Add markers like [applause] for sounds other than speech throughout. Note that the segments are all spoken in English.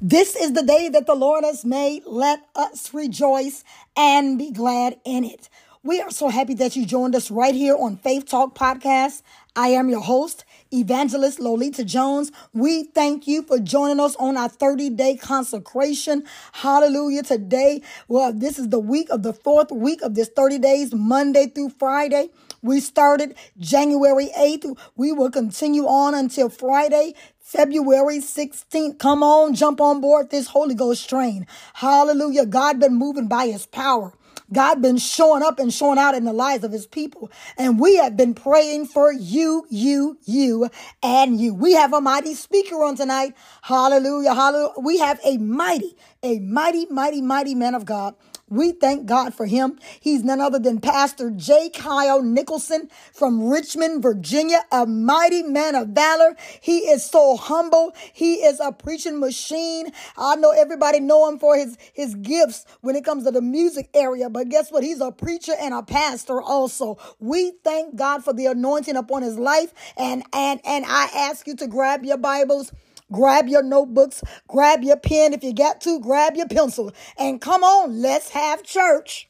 This is the day that the Lord has made. Let us rejoice and be glad in it. We are so happy that you joined us right here on Faith Talk Podcast. I am your host, Evangelist Lolita Jones. We thank you for joining us on our 30 day consecration. Hallelujah. Today, well, this is the week of the fourth week of this 30 days, Monday through Friday. We started January 8th. We will continue on until Friday, February 16th. Come on, jump on board this Holy Ghost train. Hallelujah. God been moving by his power. God been showing up and showing out in the lives of his people. And we have been praying for you, you, you, and you. We have a mighty speaker on tonight. Hallelujah. Hallelujah. We have a mighty, a mighty, mighty, mighty man of God we thank God for him. He's none other than Pastor J. Kyle Nicholson from Richmond, Virginia, a mighty man of valor. He is so humble. He is a preaching machine. I know everybody know him for his, his gifts when it comes to the music area, but guess what? He's a preacher and a pastor also. We thank God for the anointing upon his life. And, and, and I ask you to grab your Bibles Grab your notebooks, grab your pen. If you got to, grab your pencil. And come on, let's have church.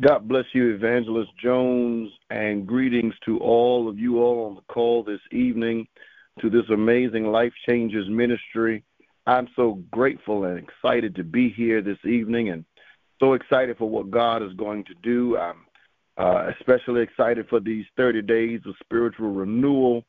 God bless you, Evangelist Jones, and greetings to all of you all on the call this evening to this amazing Life Changers ministry. I'm so grateful and excited to be here this evening and so excited for what God is going to do. I'm uh, especially excited for these 30 days of spiritual renewal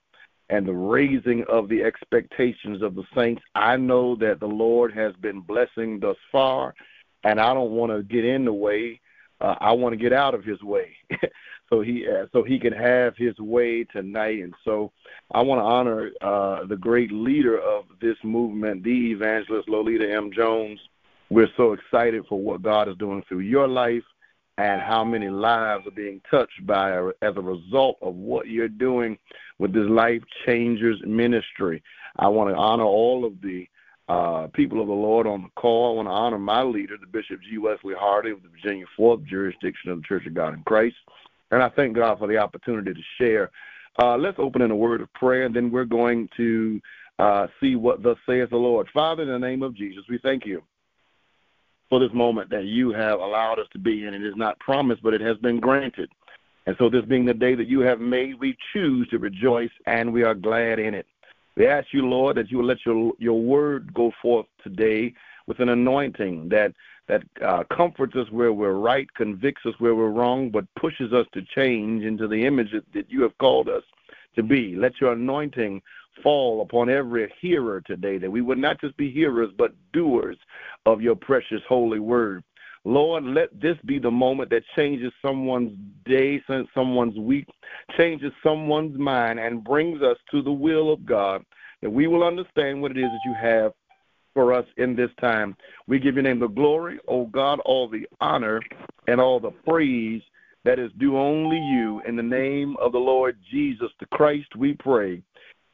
and the raising of the expectations of the saints. I know that the Lord has been blessing thus far, and I don't want to get in the way. Uh, I want to get out of His way, [laughs] so he uh, so he can have His way tonight. And so I want to honor uh, the great leader of this movement, the evangelist Lolita M. Jones. We're so excited for what God is doing through your life and how many lives are being touched by as a result of what you're doing with this Life Changers ministry. I want to honor all of the uh, people of the Lord on the call. I want to honor my leader, the Bishop G. Wesley Hardy of the Virginia Fourth Jurisdiction of the Church of God in Christ. And I thank God for the opportunity to share. Uh, let's open in a word of prayer, and then we're going to uh, see what thus saith the Lord. Father, in the name of Jesus, we thank you for this moment that you have allowed us to be in. It is not promised, but it has been granted. And so, this being the day that you have made, we choose to rejoice and we are glad in it. We ask you, Lord, that you will let your your word go forth today with an anointing that that uh, comforts us where we're right, convicts us where we're wrong, but pushes us to change into the image that, that you have called us to be. Let your anointing fall upon every hearer today, that we would not just be hearers, but doers of your precious holy word. Lord, let this be the moment that changes someone's day, someone's week, changes someone's mind, and brings us to the will of God, that we will understand what it is that you have for us in this time. We give your name the glory, O God, all the honor and all the praise that is due only you. In the name of the Lord Jesus the Christ, we pray.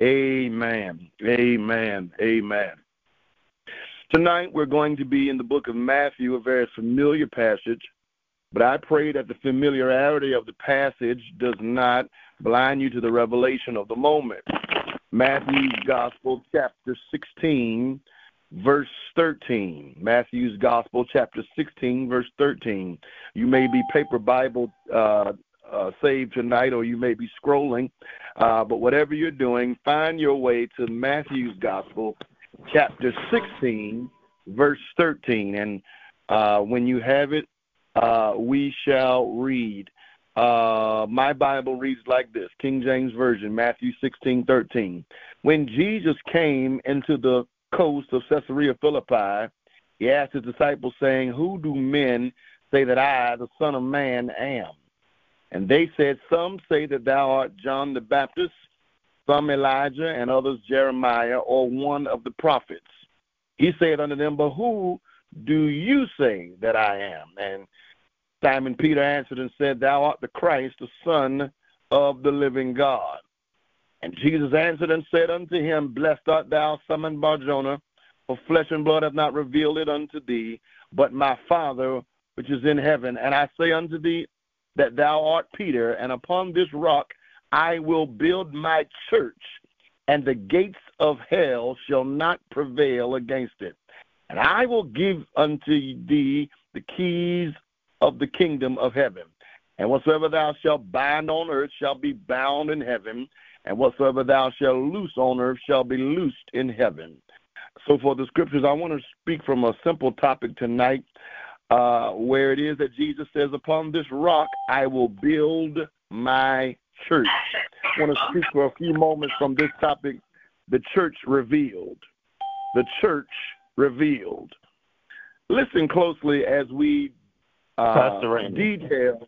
Amen. Amen. Amen. Tonight we're going to be in the book of Matthew, a very familiar passage, but I pray that the familiarity of the passage does not blind you to the revelation of the moment. Matthew's Gospel, chapter 16, verse 13. Matthew's Gospel, chapter 16, verse 13. You may be paper Bible uh, uh, saved tonight, or you may be scrolling, uh, but whatever you're doing, find your way to Matthew's Gospel, chapter 16, verse 13. And uh, when you have it, uh, we shall read. Uh, my Bible reads like this King James Version, Matthew 16, 13. When Jesus came into the coast of Caesarea Philippi, he asked his disciples, saying, Who do men say that I, the Son of Man, am? And they said, Some say that thou art John the Baptist some Elijah, and others Jeremiah or one of the prophets. He said unto them, But who do you say that I am? And Simon Peter answered and said, Thou art the Christ, the Son of the living God. And Jesus answered and said unto him, Blessed art thou, Simon Barjona, for flesh and blood hath not revealed it unto thee, but my Father which is in heaven. And I say unto thee that thou art Peter, and upon this rock I will build my church, and the gates of hell shall not prevail against it. And I will give unto thee the keys of the kingdom of heaven. And whatsoever thou shalt bind on earth shall be bound in heaven, and whatsoever thou shalt loose on earth shall be loosed in heaven. So, for the scriptures, I want to speak from a simple topic tonight, uh, where it is that Jesus says, Upon this rock I will build my church. I want to speak for a few moments from this topic the church revealed. The church revealed. Listen closely as we uh, detail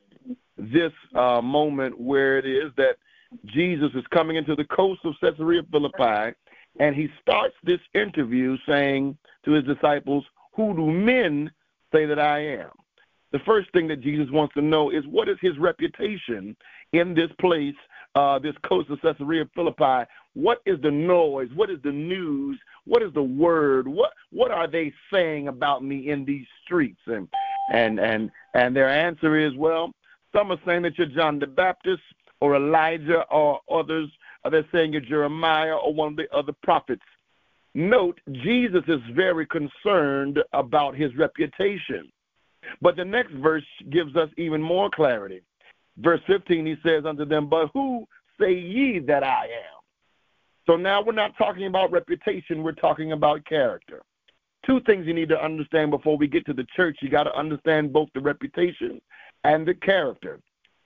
this uh, moment where it is that Jesus is coming into the coast of Caesarea Philippi, and he starts this interview saying to his disciples, Who do men say that I am? The first thing that Jesus wants to know is what is his reputation in this place, uh, this coast of Caesarea Philippi? What is the noise? What is the news? What is the word? What what are they saying about me in these streets? And and and and their answer is, well, some are saying that you're John the Baptist or Elijah, or others they're saying you're Jeremiah or one of the other prophets. Note, Jesus is very concerned about his reputation. But the next verse gives us even more clarity. Verse 15, he says unto them, But who say ye that I am? So now we're not talking about reputation, we're talking about character. Two things you need to understand before we get to the church. You got to understand both the reputation and the character.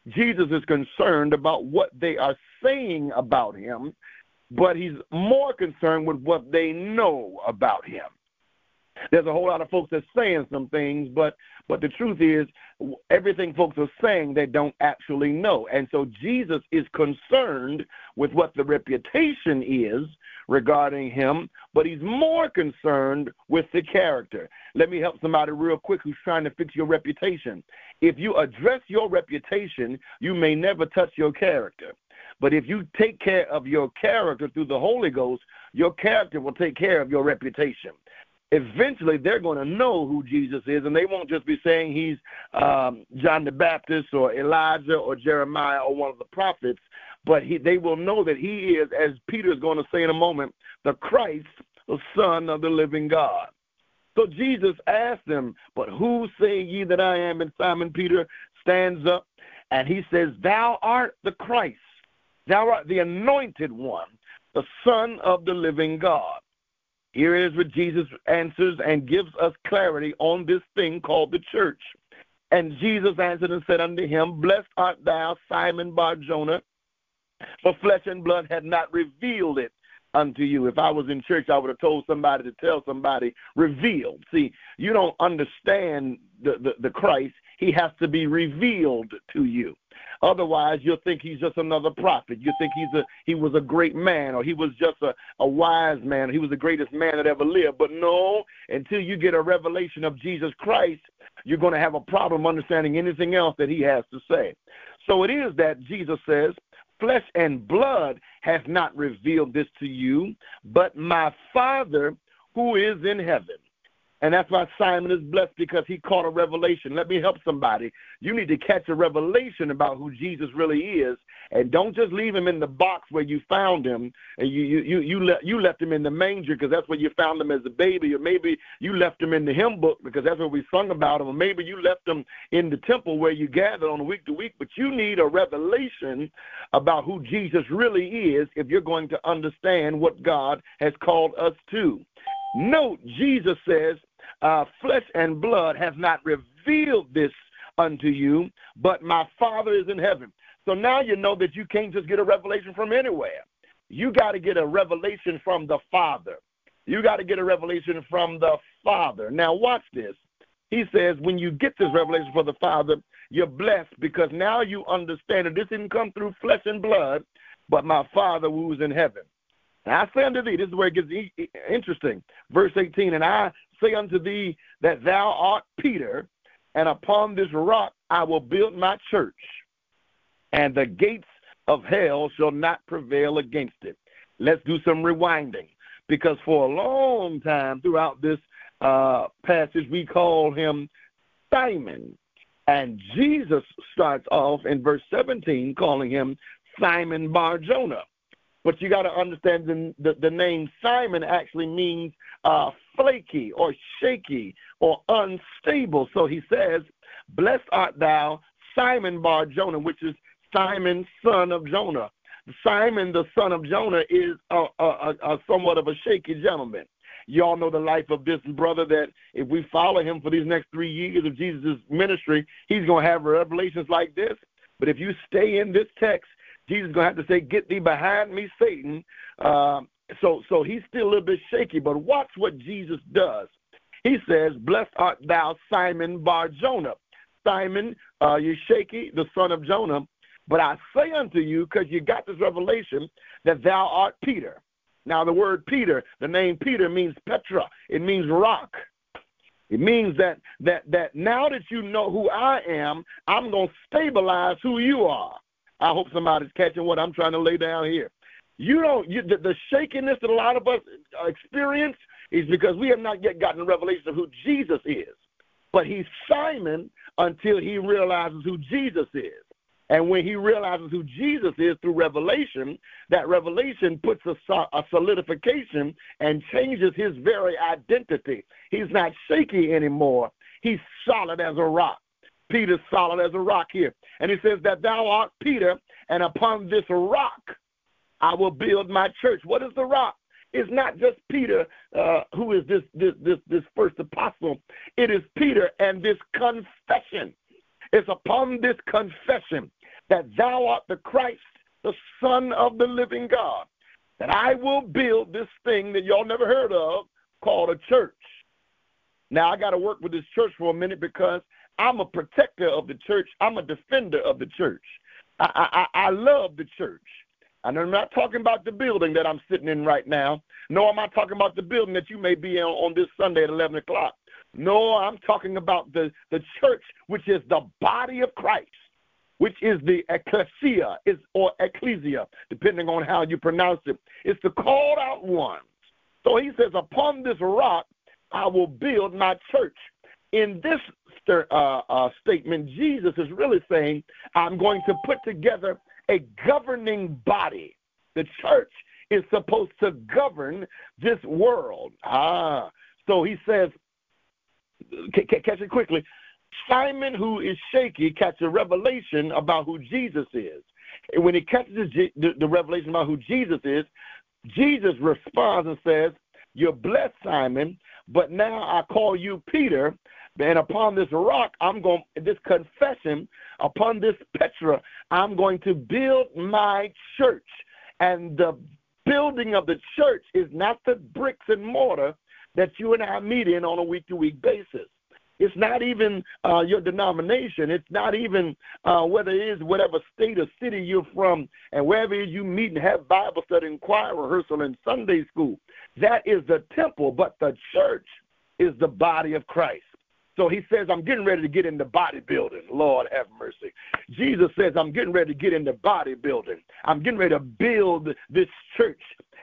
Jesus is concerned about what they are saying about him, but he's more concerned with what they know about him. There's a whole lot of folks that's saying some things, but but the truth is, everything folks are saying they don't actually know. And so Jesus is concerned with what the reputation is regarding him, but he's more concerned with the character. Let me help somebody real quick who's trying to fix your reputation. If you address your reputation, you may never touch your character. But if you take care of your character through the Holy Ghost, your character will take care of your reputation eventually they're going to know who Jesus is, and they won't just be saying he's um, John the Baptist or Elijah or Jeremiah or one of the prophets, but he, they will know that he is, as Peter is going to say in a moment, the Christ, the Son of the living God. So Jesus asked them, But who say ye that I am? And Simon Peter stands up and he says, Thou art the Christ, thou art the anointed one, the Son of the living God. Here is what Jesus answers and gives us clarity on this thing called the church. And Jesus answered and said unto him, Blessed art thou, Simon Bar Jonah, for flesh and blood had not revealed it unto you. If I was in church, I would have told somebody to tell somebody, revealed. See, you don't understand the, the, the Christ. He has to be revealed to you. Otherwise, you'll think he's just another prophet. You think he's a he was a great man, or he was just a, a wise man, he was the greatest man that ever lived. But no, until you get a revelation of Jesus Christ, you're going to have a problem understanding anything else that he has to say. So it is that Jesus says, Flesh and blood has not revealed this to you, but my Father who is in heaven. And that's why Simon is blessed because he caught a revelation. Let me help somebody. You need to catch a revelation about who Jesus really is, and don't just leave him in the box where you found him, and you you you you, le- you left him in the manger because that's where you found him as a baby, or maybe you left him in the hymn book because that's where we sung about him, or maybe you left him in the temple where you gathered on a week to week. But you need a revelation about who Jesus really is if you're going to understand what God has called us to. Note, Jesus says, uh, flesh and blood has not revealed this unto you, but my Father is in heaven. So now you know that you can't just get a revelation from anywhere. You got to get a revelation from the Father. You got to get a revelation from the Father. Now, watch this. He says, when you get this revelation from the Father, you're blessed because now you understand that this didn't come through flesh and blood, but my Father who's in heaven. Now I say unto thee, this is where it gets interesting. Verse 18, and I say unto thee that thou art Peter, and upon this rock I will build my church, and the gates of hell shall not prevail against it. Let's do some rewinding, because for a long time throughout this uh, passage, we call him Simon. And Jesus starts off in verse 17 calling him Simon Bar Jonah. But you got to understand the, the, the, name Simon actually means uh, flaky or shaky or unstable. So he says, Blessed art thou, Simon Bar Jonah, which is Simon, son of Jonah. Simon, the son of Jonah, is a, a, a, somewhat of a shaky gentleman. Y'all know the life of this brother that if we follow him for these next three years of Jesus' ministry, he's going to have revelations like this. But if you stay in this text, Jesus is going to have to say, Get thee behind me, Satan. Uh, so, so he's still a little bit shaky, but watch what Jesus does. He says, Blessed art thou, Simon Bar Jonah. Simon, uh, you're shaky, the son of Jonah. But I say unto you, because you got this revelation, that thou art Peter. Now, the word Peter, the name Peter means Petra. It means rock. It means that that that now that you know who I am, I'm gonna stabilize who you are. I hope somebody's catching what I'm trying to lay down here. You don't you, the, the shakiness that a lot of us experience is because we have not yet gotten the revelation of who Jesus is. But he's Simon until he realizes who Jesus is. And when he realizes who Jesus is through revelation, that revelation puts a, a, solidification and changes his very identity. He's not shaky anymore. He's solid as a rock. Peter's solid as a rock here. And he says that thou art Peter, and upon this rock I will build my church. What is the rock? It's not just Peter uh, who is this, this this this first apostle. It is Peter and this confession. It's upon this confession that thou art the Christ, the Son of the living God, that I will build this thing that y'all never heard of called a church. Now, I got to work with this church for a minute because I'm a protector of the church, I'm a defender of the church. I, I, I love the church. And I'm not talking about the building that I'm sitting in right now, nor am I talking about the building that you may be in on this Sunday at 11 o'clock. No, I'm talking about the, the church, which is the body of Christ, which is the ecclesia is, or ecclesia, depending on how you pronounce it. It's the called out ones. So he says, Upon this rock I will build my church. In this uh, uh, statement, Jesus is really saying, I'm going to put together a governing body. The church is supposed to govern this world. Ah, so he says, catch it quickly. Simon, who is shaky, catches a revelation about who Jesus is. And when he catches the, the revelation about who Jesus is, Jesus responds and says, You're blessed, Simon, but now I call you Peter, and upon this rock, I'm going, this confession, upon this Petra, I'm going to build my church. And the building of the church is not the bricks and mortar that you and I meet in on a week to week basis. It's not even uh, your denomination. It's not even uh, whether it is whatever state or city you're from and wherever you meet and have Bible study and choir rehearsal and Sunday school. That is the temple, but the church is the body of Christ. So he says, I'm getting ready to get into bodybuilding. Lord have mercy. Jesus says, I'm getting ready to get into bodybuilding. I'm getting ready to build this church,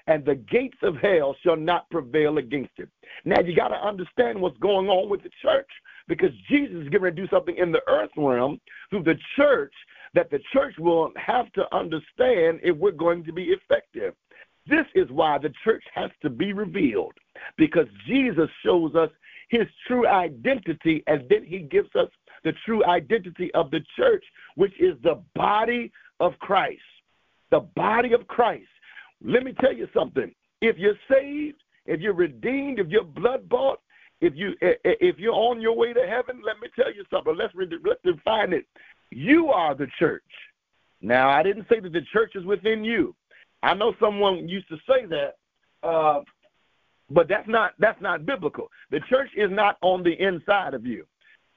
and the gates of hell shall not prevail against it. Now, you got to understand what's going on with the church because Jesus is getting ready to do something in the earth realm through the church that the church will have to understand if we're going to be effective. This is why the church has to be revealed because Jesus shows us his true identity, and then he gives us the true identity of the church, which is the body of Christ. The body of Christ. Let me tell you something. If you're saved, if you're redeemed, if you're blood bought, if you if you're on your way to heaven, let me tell you something. Let's let's define it. You are the church. Now, I didn't say that the church is within you. I know someone used to say that, uh, but that's not that's not biblical. The church is not on the inside of you,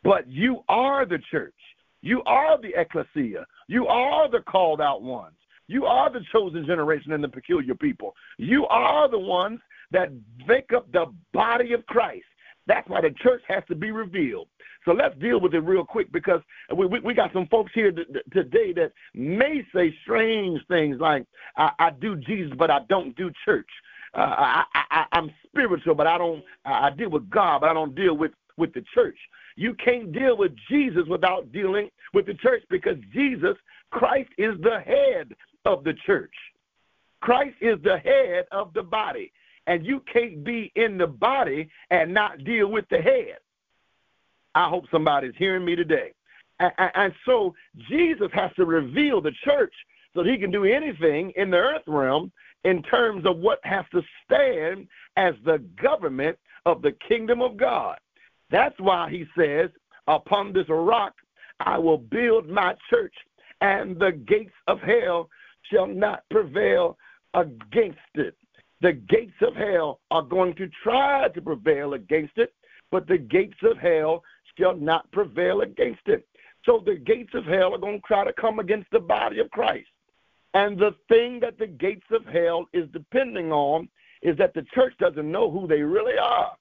but you are the church. You are the ecclesia. You are the called out ones. You are the chosen generation and the peculiar people. You are the ones that make up the body of Christ. That's why the church has to be revealed. So let's deal with it real quick because we, we, we got some folks here today that may say strange things like, I, I do Jesus, but I don't do church. Uh, I, I, I'm spiritual, but I don't. I deal with God, but I don't deal with with the church. You can't deal with Jesus without dealing with the church because Jesus, Christ, is the head of the church. Christ is the head of the body. And you can't be in the body and not deal with the head. I hope somebody's hearing me today. And, so Jesus has to reveal the church so that he can do anything in the earth realm in terms of what has to stand as the government of the kingdom of God. That's why he says, Upon this rock I will build my church, and the gates of hell shall not prevail against it. The gates of hell are going to try to prevail against it, but the gates of hell shall not prevail against it. So the gates of hell are going to try to come against the body of Christ. And the thing that the gates of hell is depending on is that the church doesn't know who they really are.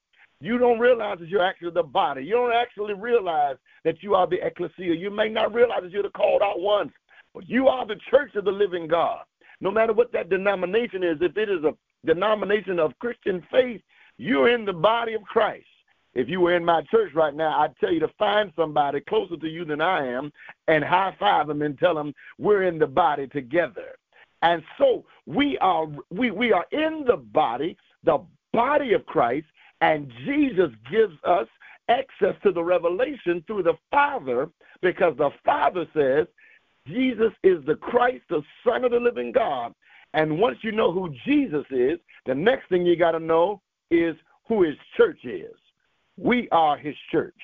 You don't realize that you're actually the body. You don't actually realize that you are the ecclesia. You may not realize that you're the called out ones, but you are the church of the living God. No matter what that denomination is, if it is a denomination of Christian faith, you're in the body of Christ if you were in my church right now, I'd tell you to find somebody closer to you than I am and high five them and tell them we're in the body together. And so we are we, we are in the body, the body of Christ, and Jesus gives us access to the revelation through the Father because the Father says Jesus is the Christ, the Son of the living God. And once you know who Jesus is, the next thing you got to know is who his church is. We are his church,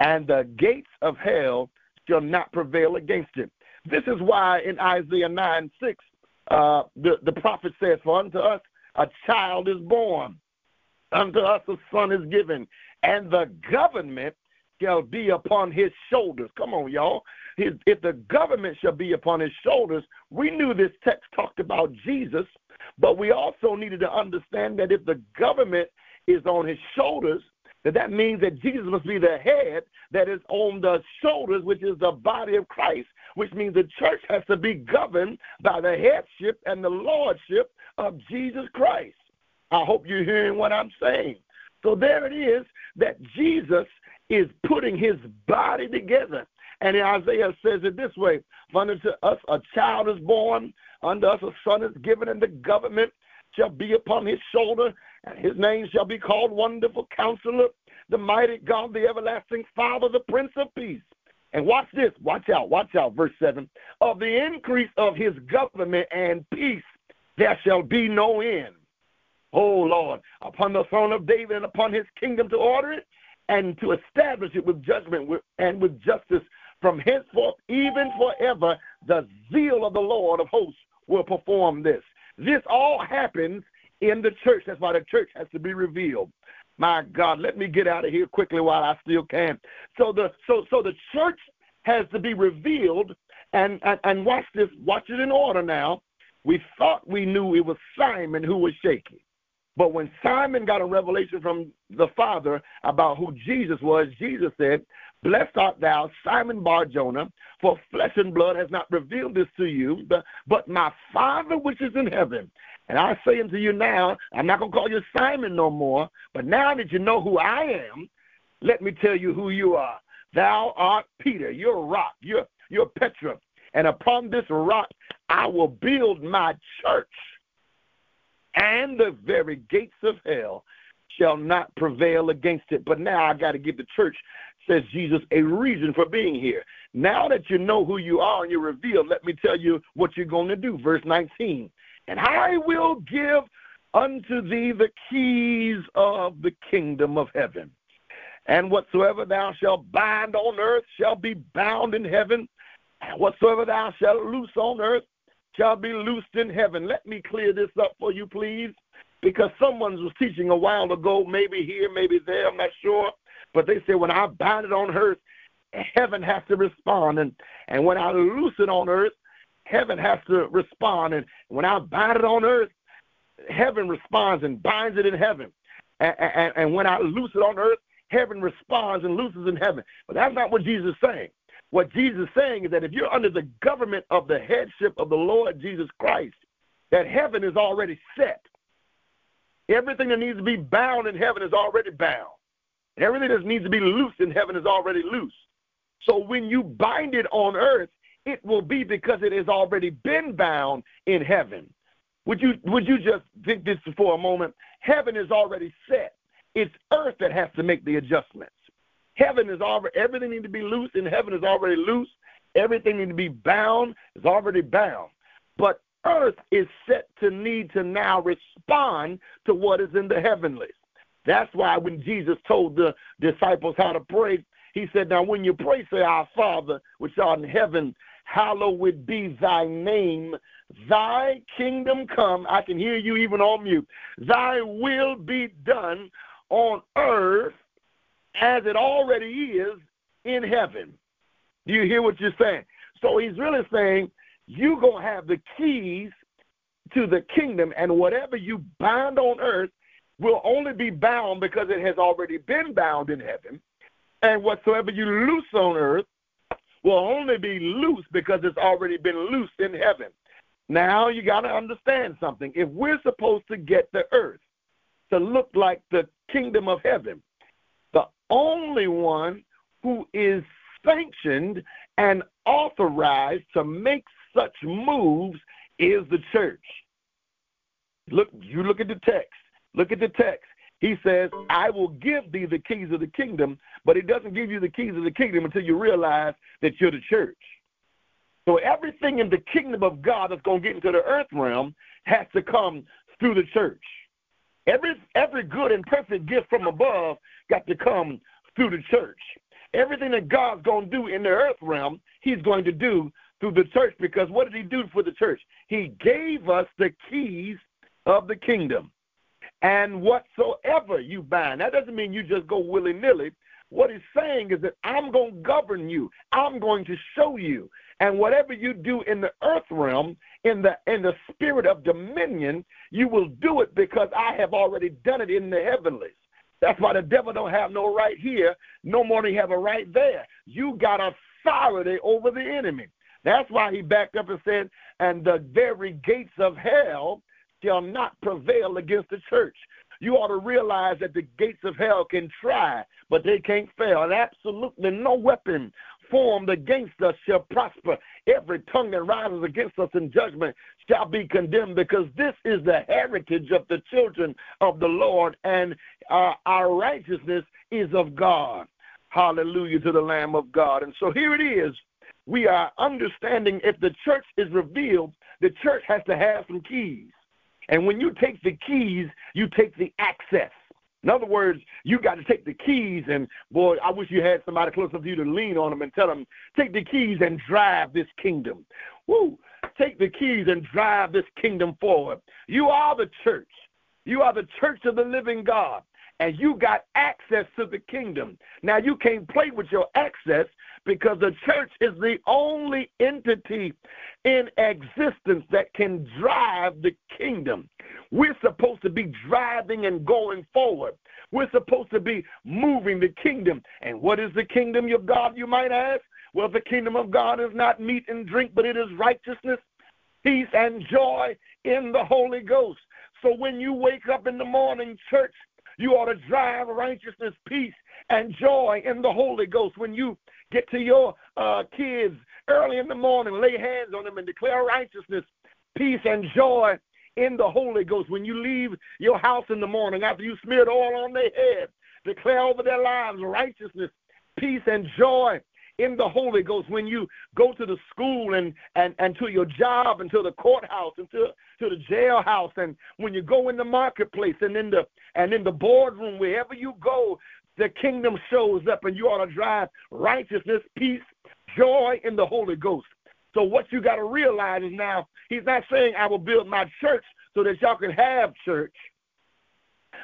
and the gates of hell shall not prevail against it. This is why in Isaiah 9 6, uh, the, the prophet says, For unto us a child is born, unto us a son is given, and the government shall be upon his shoulders. Come on, y'all. His, if the government shall be upon his shoulders, we knew this text talked about Jesus, but we also needed to understand that if the government is on his shoulders, that that means that Jesus must be the head that is on the shoulders, which is the body of Christ, which means the church has to be governed by the headship and the lordship of Jesus Christ. I hope you're hearing what I'm saying. So there it is that Jesus is putting his body together. And Isaiah says it this way Unto us a child is born, unto us a son is given, and the government shall be upon his shoulder, and his name shall be called Wonderful Counselor, the Mighty God, the Everlasting Father, the Prince of Peace. And watch this, watch out, watch out, verse 7. Of the increase of his government and peace there shall be no end. Oh Lord, upon the throne of David and upon his kingdom to order it and to establish it with judgment and with justice from henceforth, even forever, the zeal of the Lord of hosts will perform this. This all happens in the church. That's why the church has to be revealed. My God, let me get out of here quickly while I still can. So the so so the church has to be revealed, and and, and watch this, watch it in order now. We thought we knew it was Simon who was shaking. But when Simon got a revelation from the Father about who Jesus was, Jesus said, Blessed art thou, Simon Bar Jonah, for flesh and blood has not revealed this to you, but but my Father which is in heaven. And I say unto you now, I'm not going to call you Simon no more, but now that you know who I am, let me tell you who you are. Thou art Peter, you're a rock, you're, you're Petra. And upon this rock I will build my church, and the very gates of hell shall not prevail against it. But now I got to give the church, says Jesus, a reason for being here. Now that you know who you are and you're revealed, let me tell you what you're going to do. Verse 19 and I will give unto thee the keys of the kingdom of heaven. And whatsoever thou shalt bind on earth shall be bound in heaven, and whatsoever thou shalt loose on earth shall be loosed in heaven. Let me clear this up for you, please, because someone was teaching a while ago, maybe here, maybe there, I'm not sure, but they said when I bind it on earth, heaven has to respond, and and when I loose it on earth, heaven has to respond. And when I bind it on earth, heaven responds and binds it in heaven. And, and, and when I loose it on earth, heaven responds and looses in heaven. But that's not what Jesus is saying. What Jesus is saying is that if you're under the government of the headship of the Lord Jesus Christ, that heaven is already set. Everything that needs to be bound in heaven is already bound. Everything that needs to be loose in heaven is already loose. So when you bind it on earth, it will be because it has already been bound in heaven. Would you would you just think this for a moment? Heaven is already set. It's earth that has to make the adjustments. Heaven is already everything needs to be loose in heaven is already loose. Everything needs to be bound is already bound. But earth is set to need to now respond to what is in the heavenlies. That's why when Jesus told the disciples how to pray, he said, Now when you pray, say, Our Father, which art in heaven, hallowed be thy name. Thy kingdom come. I can hear you even on mute. Thy will be done on earth as it already is in heaven. Do you hear what you're saying? So he's really saying, you're going to have the keys to the kingdom, and whatever you bind on earth will only be bound because it has already been bound in heaven. And whatsoever you loose on earth will only be loose because it's already been loosed in heaven. Now you got to understand something. If we're supposed to get the earth to look like the kingdom of heaven, the only one who is sanctioned and authorized to make such moves is the church. Look, you look at the text. Look at the text. He says, I will give thee the keys of the kingdom, but he doesn't give you the keys of the kingdom until you realize that you're the church. So everything in the kingdom of God that's going to get into the earth realm has to come through the church. Every every good and perfect gift from above got to come through the church. Everything that God's going to do in the earth realm, He's going to do through the church because what did He do for the church? He gave us the keys of the kingdom. And whatsoever you bind, that doesn't mean you just go willy nilly. What he's saying is that I'm going to govern you. I'm going to show you. And whatever you do in the earth realm, in the in the spirit of dominion, you will do it because I have already done it in the heavenlies. That's why the devil don't have no right here, no more than he have a right there. You got authority over the enemy. That's why he backed up and said, and the very gates of hell shall not prevail against the church. You ought to realize that the gates of hell can try, but they can't fail. And absolutely no weapon formed against us shall prosper. Every tongue that rises against us in judgment shall be condemned, because this is the heritage of the children of the Lord, and uh, our righteousness is of God. Hallelujah to the Lamb of God. And so here it is. We are understanding if the church is revealed, the church has to have some keys. And when you take the keys, you take the access. In other words, you got to take the keys, and boy, I wish you had somebody close enough to you to lean on them and tell them, take the keys and drive this kingdom. Woo! Take the keys and drive this kingdom forward. You are the church. You are the church of the living God and you got access to the kingdom. Now, you can't play with your access because the church is the only entity in existence that can drive the kingdom. We're supposed to be driving and going forward. We're supposed to be moving the kingdom. And what is the kingdom of God, you might ask? Well, the kingdom of God is not meat and drink, but it is righteousness, peace, and joy in the Holy Ghost. So when you wake up in the morning, church, you ought to drive righteousness, peace, and joy in the Holy Ghost. When you get to your uh, kids early in the morning, lay hands on them and declare righteousness, peace, and joy in the Holy Ghost. When you leave your house in the morning after you smeared oil on their head, declare over their lives righteousness, peace, and joy in the Holy Ghost when you go to the school and, and, and to your job and to the courthouse and to, to the jailhouse and when you go in the marketplace and in the and in the boardroom, wherever you go, the kingdom shows up and you ought to drive righteousness, peace, joy in the Holy Ghost. So what you got to realize is now he's not saying I will build my church so that y'all can have church.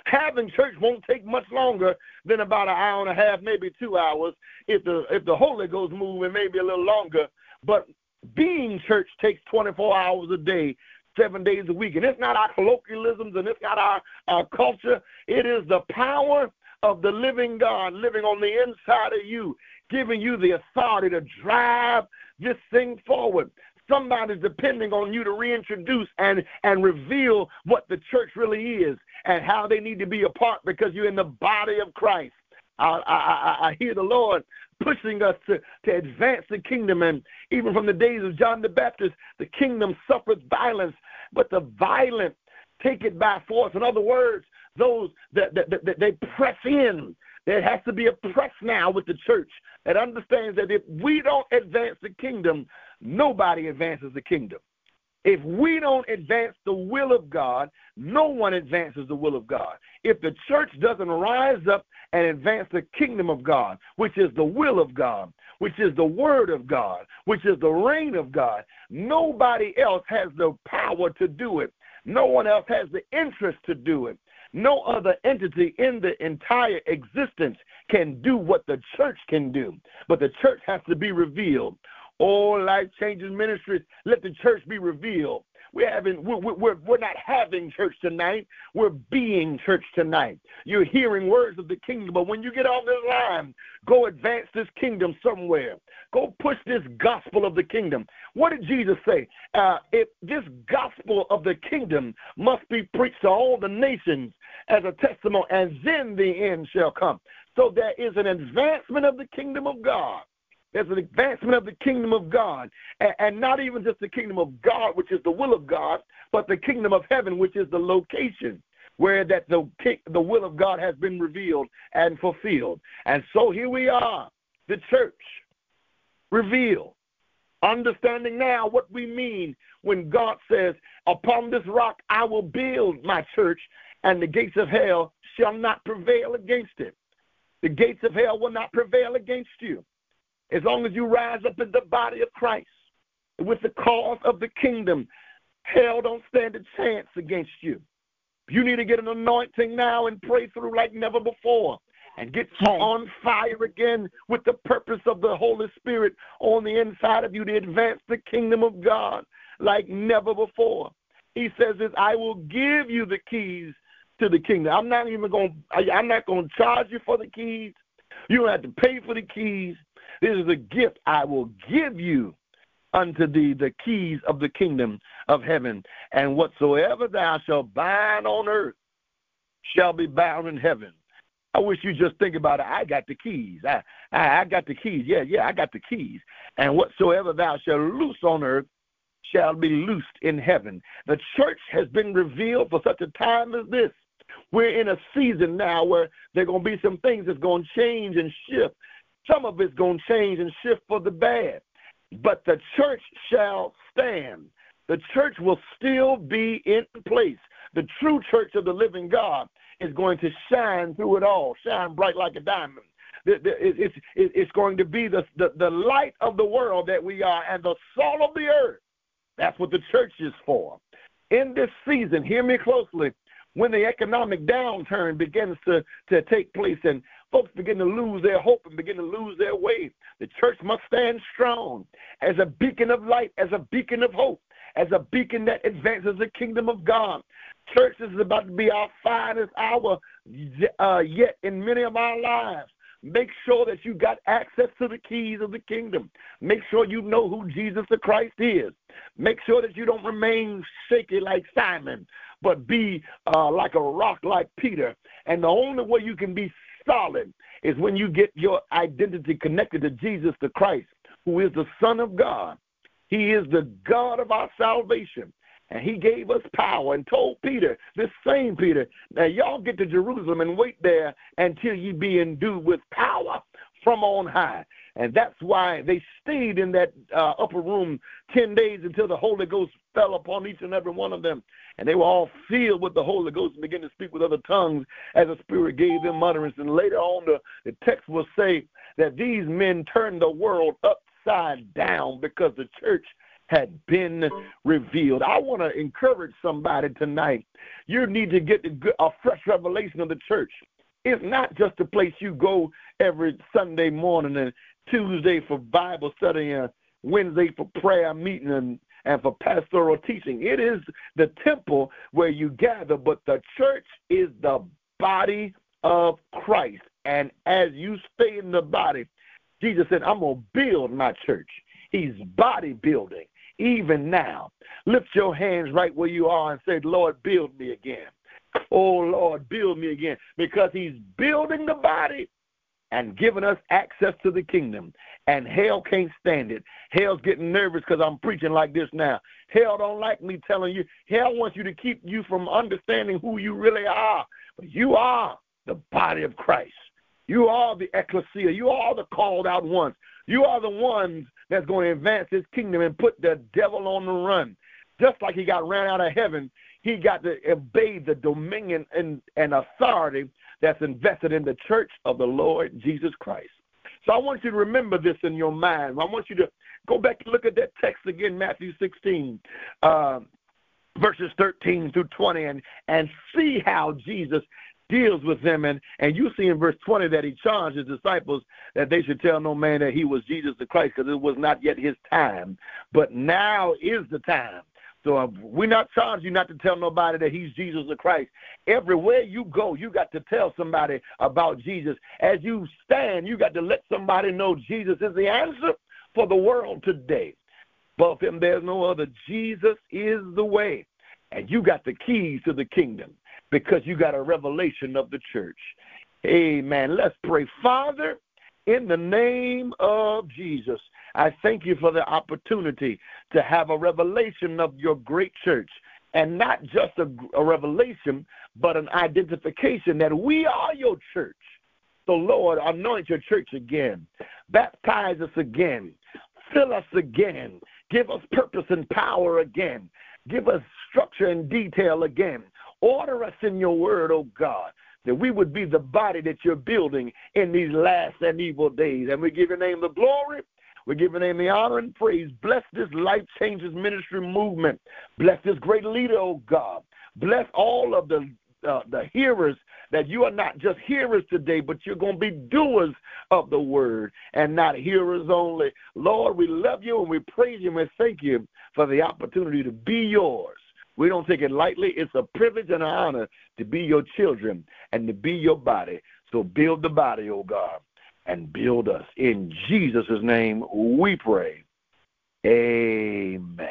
Having church won't take much longer than about an hour and a half, maybe two hours. If the if the Holy Ghost moving, maybe a little longer. But being church takes 24 hours a day, seven days a week. And it's not our colloquialisms and it's not our, our culture. It is the power of the living God living on the inside of you, giving you the authority to drive this thing forward. Somebody's depending on you to reintroduce and, and reveal what the church really is and how they need to be a part because you're in the body of Christ. I, I, I hear the Lord pushing us to, to advance the kingdom. And even from the days of John the Baptist, the kingdom suffers violence, but the violent take it by force. In other words, those that, that, that, that they press in. There has to be a press now with the church that understands that if we don't advance the kingdom, nobody advances the kingdom. If we don't advance the will of God, no one advances the will of God. If the church doesn't rise up and advance the kingdom of God, which is the will of God, which is the word of God, which is the reign of God, nobody else has the power to do it. No one else has the interest to do it. No other entity in the entire existence can do what the church can do. But the church has to be revealed. Oh, life changing ministries, let the church be revealed. We're having we're, we're, we're not having church tonight. We're being church tonight. You're hearing words of the kingdom, but when you get on this line, go advance this kingdom somewhere. Go push this gospel of the kingdom. What did Jesus say? Uh, if this gospel of the kingdom must be preached to all the nations as a testimony, and then the end shall come. So there is an advancement of the kingdom of God. There's an advancement of the kingdom of God. And, not even just the kingdom of God, which is the will of God, but the kingdom of heaven, which is the location where that the, the will of God has been revealed and fulfilled. And so here we are, the church, revealed. Understanding now what we mean when God says, Upon this rock I will build my church, and the gates of hell shall not prevail against it. The gates of hell will not prevail against you. As long as you rise up in the body of Christ with the cause of the kingdom, hell don't stand a chance against you. You need to get an anointing now and pray through like never before and get on fire again with the purpose of the Holy Spirit on the inside of you to advance the kingdom of God like never before. He says this, I will give you the keys to the kingdom. I'm not even going I'm not going to charge you for the keys. You don't have to pay for the keys. This is a gift I will give you unto thee the keys of the kingdom of heaven. And whatsoever thou shalt bind on earth shall be bound in heaven. I wish you just think about it. I got the keys. I, I, I got the keys. Yeah, yeah, I got the keys. And whatsoever thou shalt loose on earth shall be loosed in heaven. The church has been revealed for such a time as this. We're in a season now where there are going to be some things that's going to change and shift. Some of it's going to change and shift for the bad. But the church shall stand. The church will still be in place. The true church of the living God is going to shine through it all, shine bright like a diamond. It's, going to be the, the light of the world that we are and the salt of the earth. That's what the church is for. In this season, hear me closely, when the economic downturn begins to, to take place and folks begin to lose their hope and begin to lose their way, the church must stand strong as a beacon of light, as a beacon of hope, as a beacon that advances the kingdom of God. Church is about to be our finest hour uh, yet in many of our lives. Make sure that you got access to the keys of the kingdom. Make sure you know who Jesus the Christ is. Make sure that you don't remain shaky like Simon, but be uh, like a rock like Peter. And the only way you can be solid is when you get your identity connected to Jesus the Christ, who is the Son of God. He is the God of our salvation. And he gave us power and told Peter, this same Peter, now y'all get to Jerusalem and wait there until ye be endued with power from on high. And that's why they stayed in that uh, upper room 10 days until the Holy Ghost fell upon each and every one of them. And they were all filled with the Holy Ghost and began to speak with other tongues as the Spirit gave them utterance. And later on, the, the text will say that these men turned the world upside down because the church had been revealed. I want to encourage somebody tonight. You need to get a fresh revelation of the church. It's not just a place you go every Sunday morning and Tuesday for Bible study and Wednesday for prayer meeting and, and for pastoral teaching. It is the temple where you gather, but the church is the body of Christ. And as you stay in the body, Jesus said, I'm going to build my church. He's body building even now. Lift your hands right where you are and say, Lord, build me again. Oh, Lord, build me again. Because he's building the body. and giving us access to the kingdom. And hell can't stand it. Hell's getting nervous because I'm preaching like this now. Hell don't like me telling you. Hell wants you to keep you from understanding who you really are. But you are the body of Christ. You are the ecclesia. You are the called out ones. You are the ones that's going to advance his kingdom and put the devil on the run. Just like he got ran out of heaven, he got to obey the dominion and, and authority that's invested in the church of the Lord Jesus Christ. So I want you to remember this in your mind. I want you to go back and look at that text again, Matthew 16, uh, verses 13 through 20, and, and see how Jesus deals with them. And, and you see in verse 20 that he charged his disciples that they should tell no man that he was Jesus the Christ because it was not yet his time. But now is the time. So uh, we're not charging you not to tell nobody that he's Jesus the Christ. Everywhere you go, you got to tell somebody about Jesus. As you stand, you got to let somebody know Jesus is the answer for the world today. But him, there's no other. Jesus is the way. And you got the keys to the kingdom because you got a revelation of the church. Amen. Let's pray. Father, in the name of Jesus, I thank you for the opportunity to have a revelation of your great church. And not just a, a revelation, but an identification that we are your church. So, Lord, anoint your church again. Baptize us again. Fill us again. Give us purpose and power again. Give us structure and detail again. Order us in your word, O oh God, that we would be the body that you're building in these last and evil days. And we give your name the glory. We give your name the honor and praise. Bless this life changers ministry movement. Bless this great leader, oh God. Bless all of the uh, the hearers that you are not just hearers today, but you're going to be doers of the word and not hearers only. Lord, we love you and we praise you and we thank you for the opportunity to be yours. We don't take it lightly. It's a privilege and an honor to be your children and to be your body. So build the body, oh God, and build us. In Jesus' name we pray. Amen.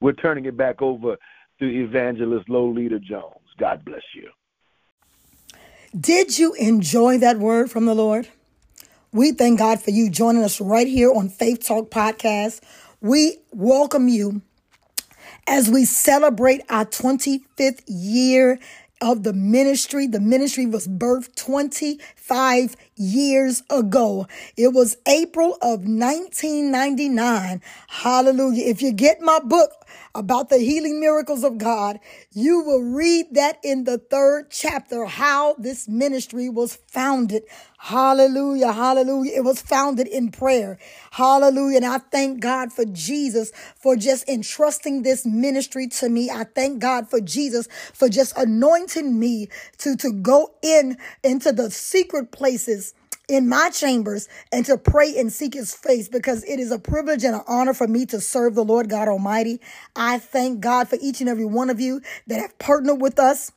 We're turning it back over to Evangelist Lolita Jones. God bless you. Did you enjoy that word from the Lord? We thank God for you joining us right here on Faith Talk Podcast. We welcome you as we celebrate our 25th year of the ministry. The ministry was birthed 25 years ago. It was April of 1999. Hallelujah. If you get my book, about the healing miracles of God, you will read that in the third chapter, how this ministry was founded. Hallelujah. Hallelujah. It was founded in prayer. Hallelujah. And I thank God for Jesus for just entrusting this ministry to me. I thank God for Jesus for just anointing me to, to go in into the secret places in my chambers and to pray and seek his face because it is a privilege and an honor for me to serve the Lord God Almighty. I thank God for each and every one of you that have partnered with us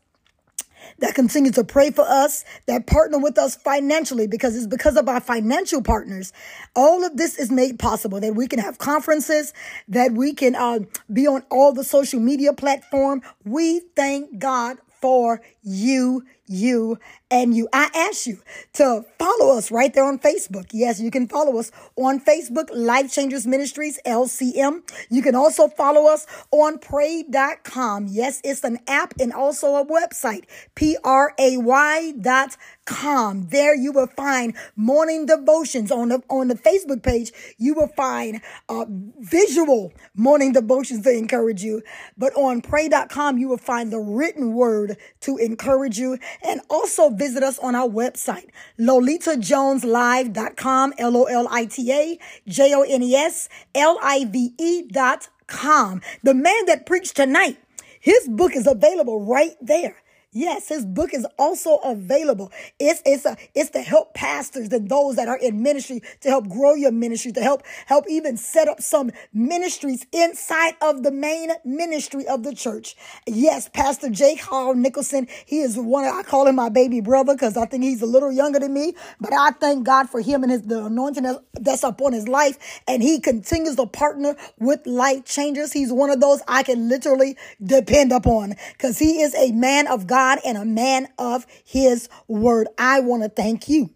that continue to pray for us, that partner with us financially, because it's because of our financial partners. All of this is made possible that we can have conferences, that we can uh, be on all the social media platform. We thank God for you, you, and you. I ask you to follow us right there on Facebook. Yes, you can follow us on Facebook, Life Changers Ministries, LCM. You can also follow us on pray.com. Yes, it's an app and also a website, P R A Y dot com. There you will find morning devotions on the on the Facebook page. You will find uh, visual morning devotions to encourage you. But on pray.com, you will find the written word to encourage you. And also visit us on our website, lolitajoneslive.com, L-O-L-I-T-A, J-O-N-E-S, L-I-V-E dot com. The man that preached tonight, his book is available right there. Yes, his book is also available. It's it's a it's to help pastors and those that are in ministry to help grow your ministry, to help help even set up some ministries inside of the main ministry of the church. Yes, Pastor J. Kyle Nicholson, he is one of, I call him my baby brother because I think he's a little younger than me, but I thank God for him and his the anointing that's upon his life, and he continues to partner with life changers. He's one of those I can literally depend upon because he is a man of God God and a man of his word. I want to thank you.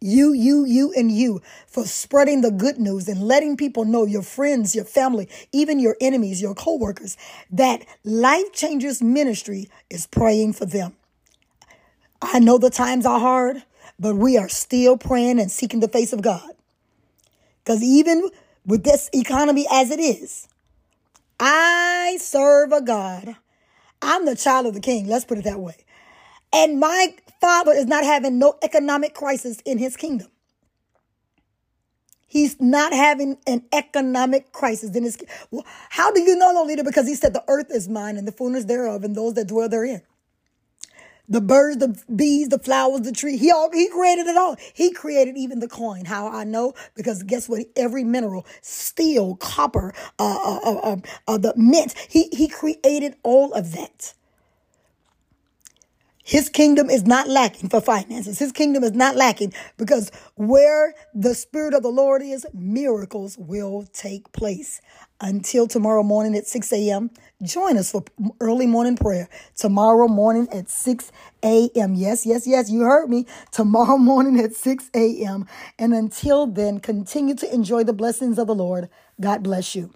You, you, you, and you for spreading the good news and letting people know your friends, your family, even your enemies, your coworkers, that Life Changers Ministry is praying for them. I know the times are hard, but we are still praying and seeking the face of God. Because even with this economy as it is, I serve a God. I'm the child of the king. Let's put it that way. And my father is not having no economic crisis in his kingdom. He's not having an economic crisis in his. How do you know, Lolita? Because he said the earth is mine and the fullness thereof, and those that dwell therein the birds, the bees, the flowers, the tree. He all he created it all. He created even the coin. How I know? Because guess what? Every mineral, steel, copper, uh, uh, uh, uh, uh the mint. He he created all of that. His kingdom is not lacking for finances. His kingdom is not lacking because where the Spirit of the Lord is, miracles will take place. Until tomorrow morning at 6 a.m., join us for early morning prayer. Tomorrow morning at 6 a.m. Yes, yes, yes, you heard me. Tomorrow [laughs] morning at 6 a.m. And until then, continue to enjoy the blessings of the Lord. God bless you.